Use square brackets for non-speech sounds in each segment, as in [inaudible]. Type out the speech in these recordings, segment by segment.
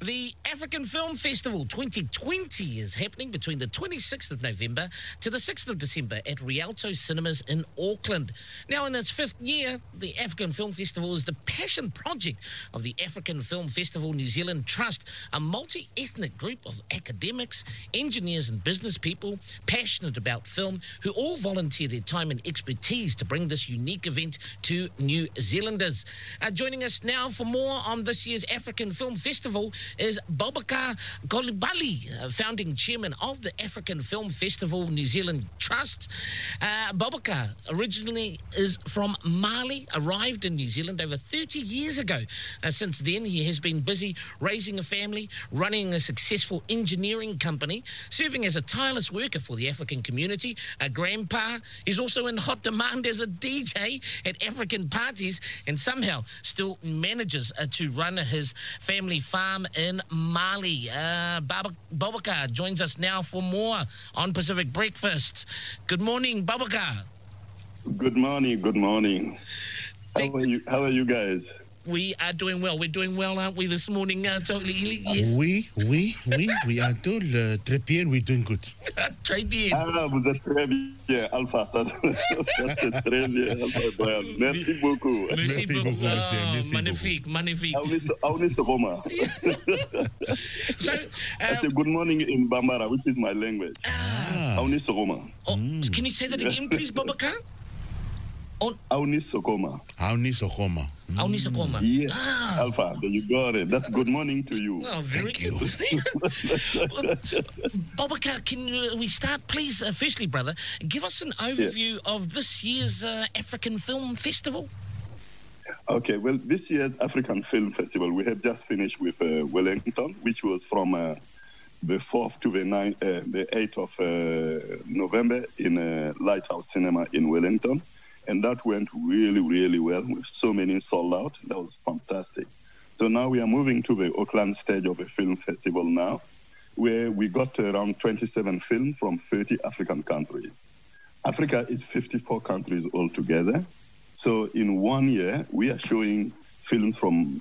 The African Film Festival 2020 is happening between the 26th of November to the 6th of December at Rialto Cinemas in Auckland. Now, in its fifth year, the African Film Festival is the passion project of the African Film Festival New Zealand Trust, a multi ethnic group of academics, engineers, and business people passionate about film who all volunteer their time and expertise to bring this unique event to New Zealanders. Uh, joining us now for more on this year's African Film Festival is Boubacar Coulibaly, uh, founding chairman of the African Film Festival New Zealand Trust. Uh, originally is from Mali, arrived in New Zealand over 30 years ago. Uh, since then, he has been busy raising a family, running a successful engineering company, serving as a tireless worker for the African community. A grandpa He's also in hot demand as a DJ at African parties and somehow still manages uh, to run his family farm in Mali. Uh, Bab- Babakar joins us now for more on Pacific Breakfast. Good morning, Babakar. Good morning. Good morning. How are you? How are you guys? We are doing well. We're doing well, aren't we, this morning, uh, Totally Yes. Oui, oui, oui, we are doing uh, très bien, we're doing good. [laughs] Très bien. Ah, vous êtes très bien, Alpha. Ça, [laughs] ça c'est très bien, Alpha Brian. Merci beaucoup. Merci, Merci beaucoup. beaucoup, monsieur. Ah, Merci magnifique, magnifique. Aunis Aunis Roma. So, I uh, say good morning in Bambara, which is my language. Ah, Aunis Roma. oh, can you say that again, please, Babakar? On Aunis Roma. Auni Sokoma. Aunisakoma. Yes, Ah. Alpha. You got it. That's good morning to you. Oh, very Thank you. good. [laughs] Bobakar, can we start, please? Uh, firstly, brother, give us an overview of this year's uh, African Film Festival. Okay, well, this year's African Film Festival, we have just finished with uh, Wellington, which was from uh, the 4th to the 9th, uh, the 8th of uh, November in uh, Lighthouse Cinema in Wellington. And that went really, really well with so many sold out. That was fantastic. So now we are moving to the Auckland stage of the film festival now, where we got around 27 films from 30 African countries. Africa is 54 countries altogether. So in one year, we are showing films from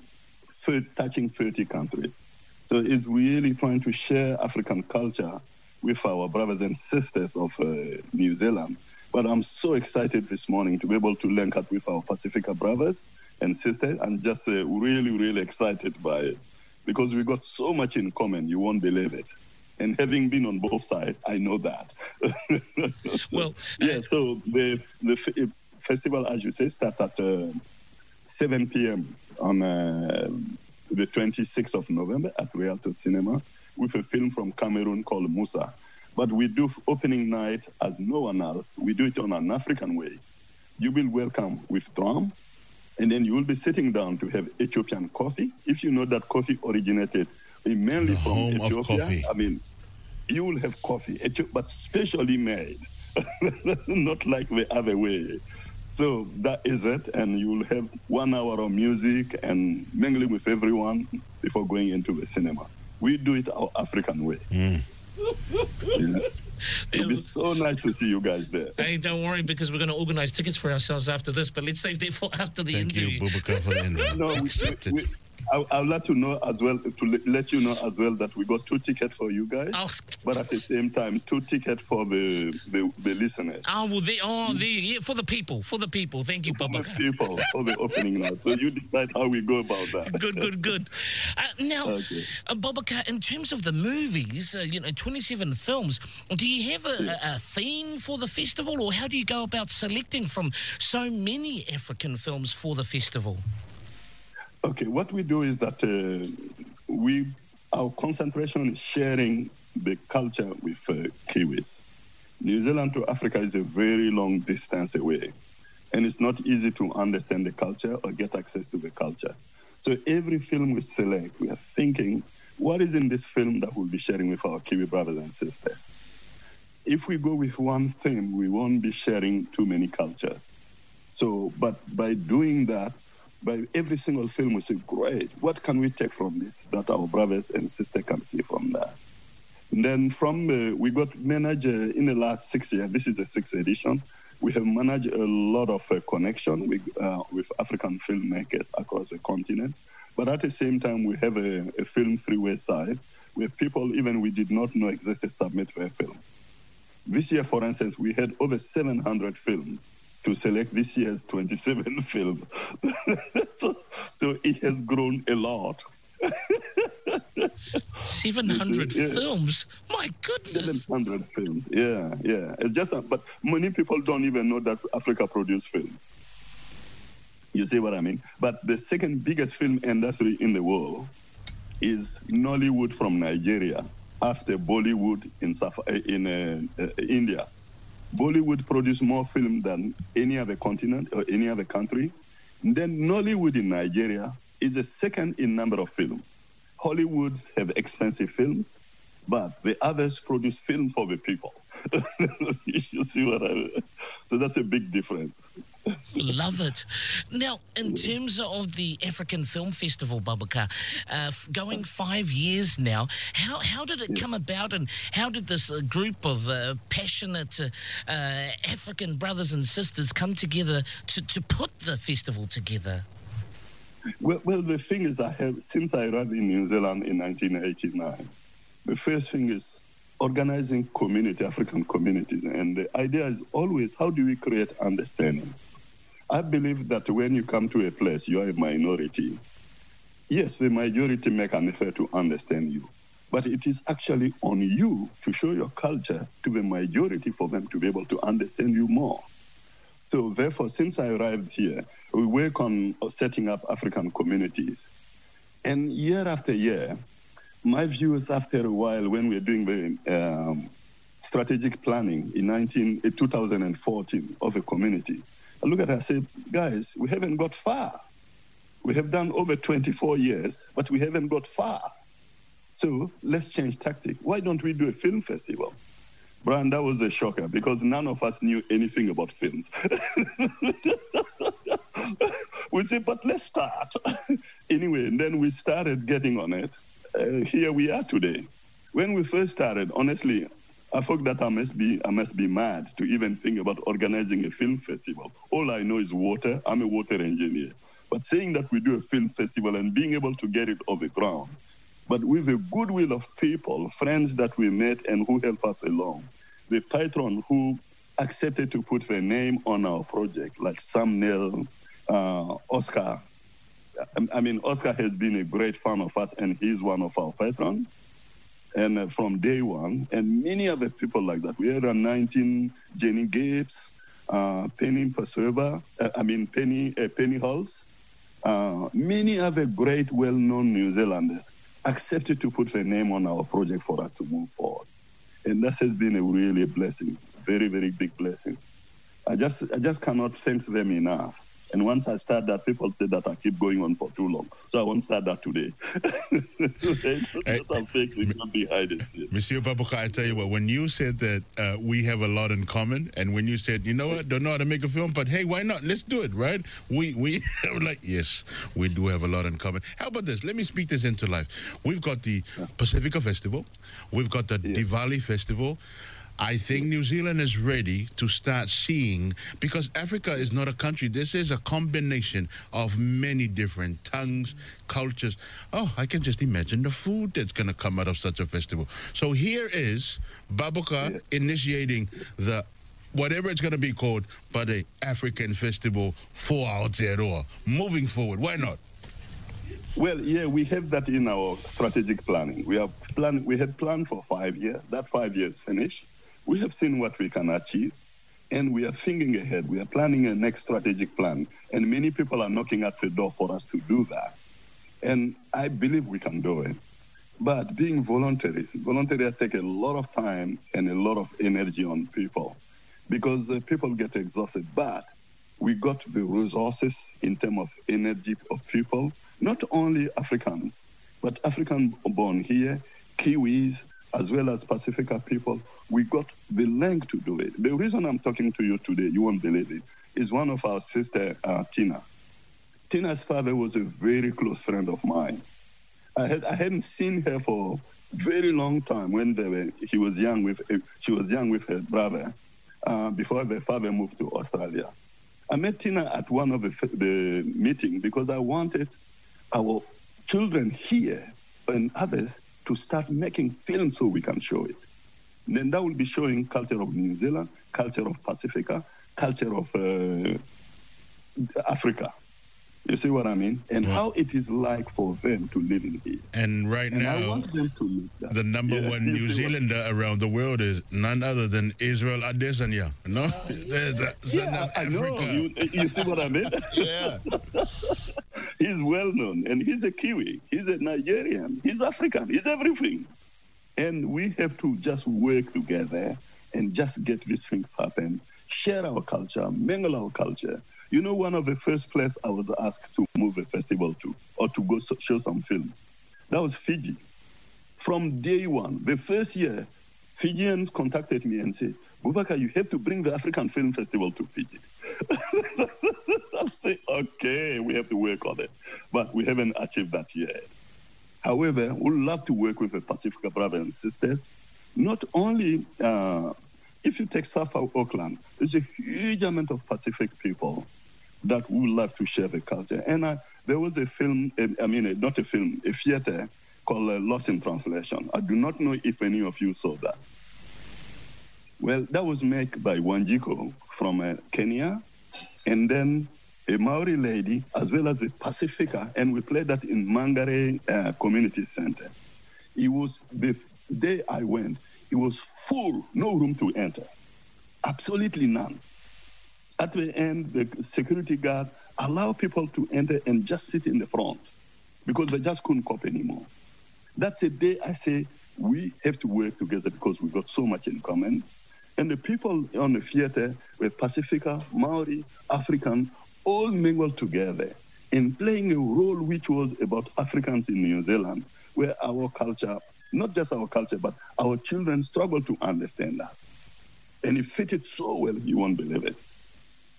thir- touching 30 countries. So it's really trying to share African culture with our brothers and sisters of uh, New Zealand. But I'm so excited this morning to be able to link up with our Pacifica brothers and sisters. I'm just uh, really, really excited by it because we got so much in common. You won't believe it. And having been on both sides, I know that. [laughs] Well, yeah, so the the f- uh, festival, as you say, starts at uh, 7 p.m. on uh, the 26th of November at Rialto Cinema with a film from Cameroon called Musa. But we do opening night as no one else. We do it on an African way. You will welcome with drum, and then you will be sitting down to have Ethiopian coffee. If you know that coffee originated mainly The from Ethiopia. I mean, you will have coffee, but specially made, [laughs] not like the other way. So that is it, and you will have one hour of music and mingling with everyone before going into the cinema. We do it our African way. Mm. Yeah. It'll be so nice to see you guys there. Hey, don't worry because we're going to organize tickets for ourselves after this, but let's save that for after the Thank you, interview. For the [laughs] invite. No, we, we, we, I, I would like to know as well, to le- let you know as well that we got two tickets for you guys, Oh, but at the same time, two tickets for the, the, the listeners. oh, well, there, oh, there, yeah, for the people, for the people. Thank you, Papa. For the people for the opening night. So you decide how we go about that. [laughs] Good, good, good. Uh, now, Okay. uh, Babakar, in terms of the movies, uh, you know, 27 films, do you have a, a, a theme for the festival, or how do you go about selecting from so many African films for the festival? Okay, what we do is that uh, we our concentration is sharing the culture with uh, Kiwis. New Zealand to Africa is a very long distance away, and it's not easy to understand the culture or get access to the culture. So every film we select, we are thinking, what is in this film that we'll be sharing with our Kiwi brothers and sisters? If we go with one theme, we won't be sharing too many cultures. So, but by doing that, by every single film, we say, great, what can we take from this that our brothers and sisters can see from that? And then from, uh, we got managed uh, in the last six years, this is the sixth edition, we have managed a lot of uh, connection with, uh, with African filmmakers across the continent. But at the same time, we have a, a FilmFreeway side where people, even we did not know existed, submit their film. This year, for instance, we had over 700 films to select this year's 27 [laughs] film. so, so it has grown a lot. 700 [laughs] Yeah. films? My goodness. 700 films. Yeah, yeah. It's just, a, but many people don't even know that Africa produces films. You see what I mean? But the second biggest film industry in the world is Nollywood from Nigeria after Bollywood in uh, in uh, uh, India. Bollywood produce more film than any other continent or any other country. And then Nollywood in Nigeria is the second in number of film. Hollywoods have expensive films, but the others produce film for the people. [laughs] you see what I mean? So that's a big difference. Love it. Now, in terms of the African Film Festival, Babaka, uh, going five years now, how, how did it come about and how did this uh, group of uh, passionate uh, uh, African brothers and sisters come together to, to put the festival together? Well, well, the thing is, I have since I arrived in New Zealand in 1989. The first thing is organizing community, African communities, and the idea is always how do we create understanding. I believe that when you come to a place, you are a minority. Yes, the majority make an effort to understand you, but it is actually on you to show your culture to the majority for them to be able to understand you more. So therefore, since I arrived here, we work on setting up African communities. And year after year, my view is after a while when we're doing the um, strategic planning in 19, uh, 2014 of a community, I look at it and say, guys, we haven't got far. We have done over 24 years, but we haven't got far. So let's change tactic. Why don't we do a film festival? Brian, that was a shocker because none of us knew anything about films. [laughs] we said, but let's start. [laughs] anyway, and then we started getting on it. Uh, here we are today. When we first started, honestly, I thought that I must be I must be mad to even think about organizing a film festival. All I know is water. I'm a water engineer. But saying that we do a film festival and being able to get it off the ground, but with the goodwill of people, friends that we met and who help us along, the patron who accepted to put their name on our project, like Sam Neill, uh, Oscar. I mean, Oscar has been a great fan of us, and he's one of our patrons. And uh, from day one, and many other people like that. We had a 19 Jenny Gibbs, uh, Penny Pasova, uh, I mean Penny uh, Penny Hulse, uh, many other great, well-known New Zealanders accepted to put their name on our project for us to move forward. And that has been a really a blessing, very, very big blessing. I just, I just cannot thank them enough. And once I start that, people say that I keep going on for too long. So I won't start that today. That's I'm faking behind. Monsieur Babuka, I tell you what, when you said that uh, we have a lot in common, and when you said, you know what, don't know how to make a film, but hey, why not? Let's do it, right? We we [laughs] like, yes, we do have a lot in common. How about this? Let me speak this into life. We've got the Pacifica Festival, we've got the Yeah. Diwali Festival. I think New Zealand is ready to start seeing because Africa is not a country. This is a combination of many different tongues, cultures. Oh, I can just imagine the food that's going to come out of such a festival. So here is Babuka initiating the whatever it's going to be called, but a African festival for Aotearoa. Moving forward, why not? Well, yeah, we have that in our strategic planning. We have planned, we had planned for five years. That five years finished. We have seen what we can achieve, and we are thinking ahead. We are planning a next strategic plan, and many people are knocking at the door for us to do that. And I believe we can do it. But being voluntary, voluntary take a lot of time and a lot of energy on people because uh, people get exhausted. But we got the resources in terms of energy of people, not only Africans, but African born here, Kiwis, as well as Pacifica people. We got the length to do it. The reason I'm talking to you today, you won't believe it, is one of our sister, uh, Tina. Tina's father was a very close friend of mine. I had I hadn't seen her for very long time when they were, she was young with she was young with her brother, uh, before their father moved to Australia. I met Tina at one of the, the meeting because I wanted our children here and others to start making films so we can show it. And then that will be showing culture of New Zealand, culture of Pacifica, culture of uh, Africa. You see what I mean? And how it is like for them to live in here. And right And I now, want them to live that. the number Yeah, one [laughs] New see what- Zealander around the world is none other than Israel Adesanya. No, There's a- Yeah, I know. You, you see what I mean? [laughs] Yeah. He's well known and he's a Kiwi. He's a Nigerian. He's African. He's everything. And we have to just work together and just get these things happen. Share our culture, mingle our culture. You know, one of the first places I was asked to move a festival to or to go show some film, that was Fiji. From day one, the first year, Fijians contacted me and said, Bubaka, you have to bring the African Film Festival to Fiji. [laughs] I say, okay, we have to work on it. But we haven't achieved that yet. However, we'd love to work with the Pacifica brothers and sisters. Not only, uh, if you take South Auckland, there's a huge amount of Pacific people that would love to share the culture. And uh, there was a film, I mean, not a film, a theater called uh, Lost in Translation. I do not know if any of you saw that. Well, that was made by Wanjiku from uh, Kenya, and then a Maori lady, as well as the Pacifica, and we played that in Mangere uh, Community Center. It was the day I went, it was full, no room to enter, absolutely none. At the end, the security guard allowed people to enter and just sit in the front because they just couldn't cope anymore. That's a day I say we have to work together because we've got so much in common. And the people on the theater were Pacifica, Maori, African, all mingled together in playing a role which was about Africans in New Zealand, where our culture, not just our culture, but our children struggle to understand us. And it fitted so well, you won't believe it.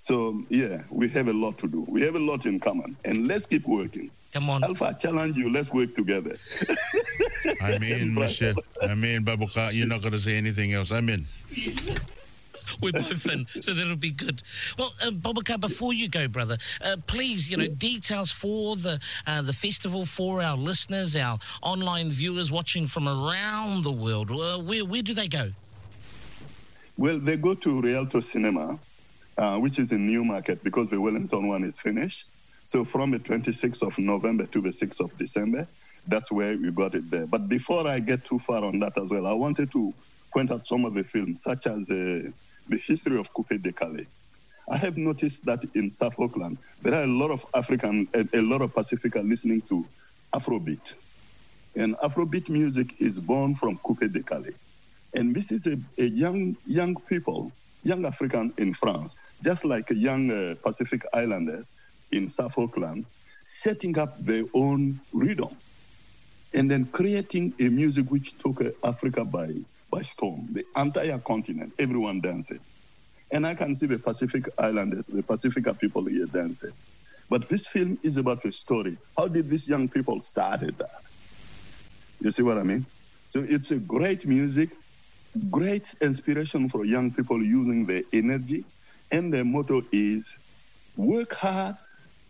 So, yeah, we have a lot to do. We have a lot in common. And let's keep working. Come on. Alpha, I challenge you. Let's work together. I [laughs] mean, in, Michelle. I'm in, Babuka. You're not going to say anything else. I mean. in. We're both in, so that'll be good. Well, uh, Bobaka, before you go, brother, uh, please, you know, details for the uh, the festival for our listeners, our online viewers watching from around the world. Uh, where where do they go? Well, they go to Rialto Cinema, uh, which is in Newmarket because the Wellington one is finished. So from the 26th of November to the 6th of December, that's where we got it there. But before I get too far on that as well, I wanted to point out some of the films, such as uh, the history of Coupé-Décalé. I have noticed that in South Auckland, there are a lot of African, a, a lot of Pacifica listening to Afrobeat. And Afrobeat music is born from Coupé-Décalé. And this is a, a young young people, young African in France, just like young uh, Pacific Islanders in South Auckland, setting up their own rhythm, and then creating a music which took uh, Africa by by storm. The entire continent, everyone dancing, and I can see the Pacific Islanders, the Pacifica people here dancing. But this film is about the story. How did these young people started that? You see what I mean? So it's a great music, great inspiration for young people using their energy. And the motto is work hard,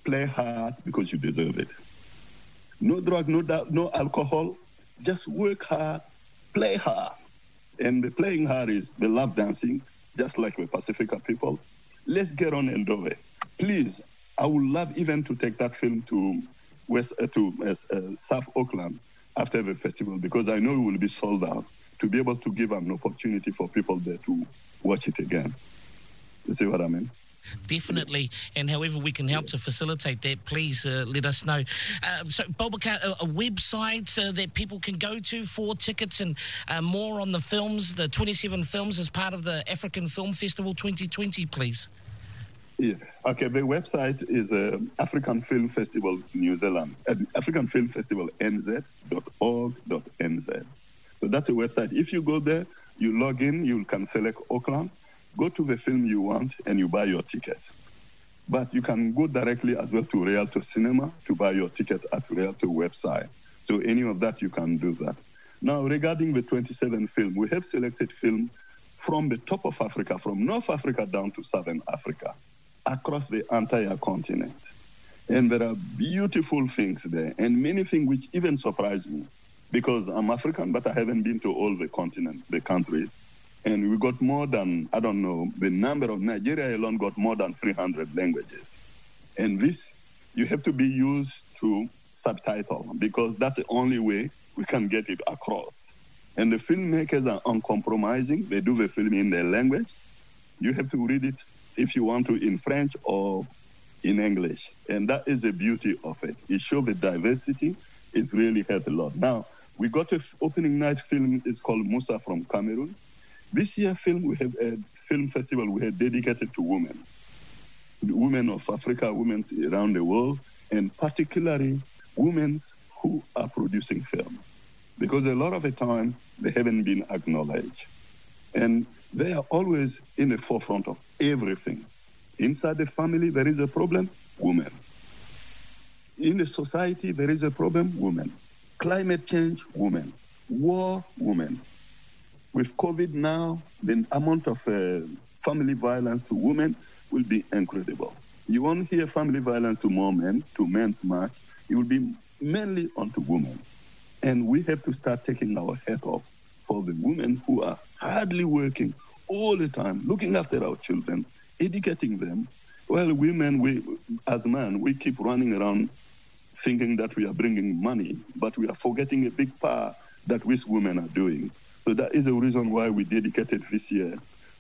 play hard because you deserve it. No drug, no, no alcohol, just work hard, play hard. And the playing hard is the love dancing, just like the Pacifica people. Let's get on and do it. Please, I would love even to take that film to West uh, to uh, uh, South Auckland after the festival because I know it will be sold out to be able to give an opportunity for people there to watch it again. You see what I mean? Definitely, and however we can help to facilitate that, please uh, let us know. Uh, so, Bobaka, a, a website uh, that people can go to for tickets and uh, more on the films, the 27 films as part of the African Film Festival 2020, please. Yeah. Okay. The website is uh, African Film Festival New Zealand. African Film Festival NZ.org.nz. So that's a website. If you go there, you log in, you can select Auckland, go to the film you want, and you buy your ticket. But you can go directly as well to Rialto Cinema to buy your ticket at Rialto website. So any of that, you can do that. Now, regarding the 27 film, we have selected film from the top of Africa, from North Africa down to Southern Africa, across the entire continent. And there are beautiful things there, and many things which even surprise me because I'm African, but I haven't been to all the continent, the countries. And we got more than, I don't know, the number of Nigeria alone got more than 300 languages. And this, you have to be used to subtitle because that's the only way we can get it across. And the filmmakers are uncompromising. They do the film in their language. You have to read it if you want to in French or in English. And that is the beauty of it. It shows the diversity. It's really helped a lot. Now, we got a f- opening night film. It's called Musa from Cameroon. This year, film we have a uh, film festival we have dedicated to women, the women of Africa, women around the world, and particularly women who are producing film, because a lot of the time they haven't been acknowledged, and they are always in the forefront of everything. Inside the family, there is a problem, women. In the society, there is a problem, women. Climate change, women. War, women. With COVID now, the amount of uh, family violence to women will be incredible. You won't hear family violence to more men, to men's much. It will be mainly onto women. And we have to start taking our head off for the women who are hardly working all the time, looking after our children, educating them. Well, women, we, as men, we keep running around thinking that we are bringing money, but we are forgetting a big part that we women are doing. So that is the reason why we dedicated this year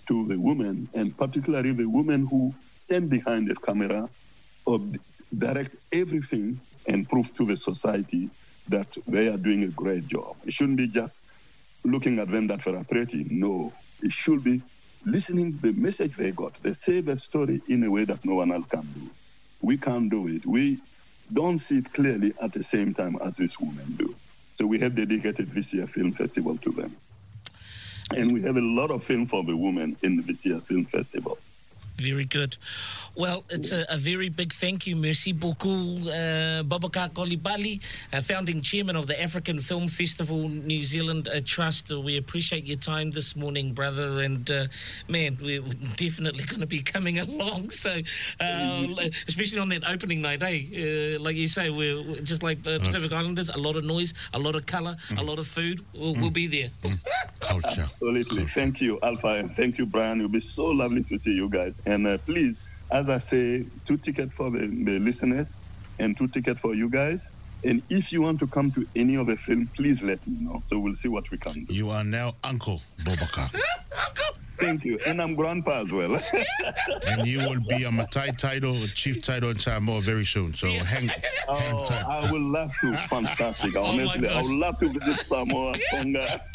to the women, and particularly the women who stand behind the camera or direct everything and prove to the society that they are doing a great job. It shouldn't be just looking at them that are pretty. No, it should be listening to the message they got. They say the story in a way that no one else can do. We can't do it. We don't see it clearly at the same time as these women do. So we have dedicated this year film festival to them. And we have a lot of film for the women in the year film festival. Very good. Well, it's a, a, very big thank you. Merci beaucoup, uh, Babaka Coulibaly, uh, founding chairman of the African Film Festival New Zealand uh, Trust. we appreciate your time this morning, brother. And uh, man, we're definitely [laughs] going to be coming along. So, uh, especially on that opening night, eh? Uh, like you say, we're, we're just like Pacific Islanders, a lot of noise, a lot of color, mm. a lot of food. We'll, mm. we'll be there. Mm. Culture. Absolutely. Culture. Thank you, Alpha. And thank you, Brian. It'll be so lovely to see you guys. And uh, please, as I say, two tickets for the, the listeners and two tickets for you guys. And if you want to come to any of the film, please let me know. So we'll see what we can do. You are now Uncle Bobaka. [laughs] Thank you. And I'm grandpa as well. [laughs] and you will be a Matai title, chief title in Samoa very soon. So hang, oh, hang tight. I would love to. [laughs] Fantastic. Oh Honestly, I would love to visit Samoa, Tonga. [laughs]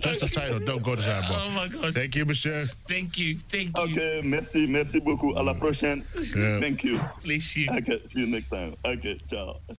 Just the title. Don't go to Samoa. Oh my gosh. Thank you, monsieur. Thank you. Thank you. Okay. Merci. Merci beaucoup. À la prochaine. Yeah. Thank you. Bless you. Okay. See you next time. Okay. Ciao.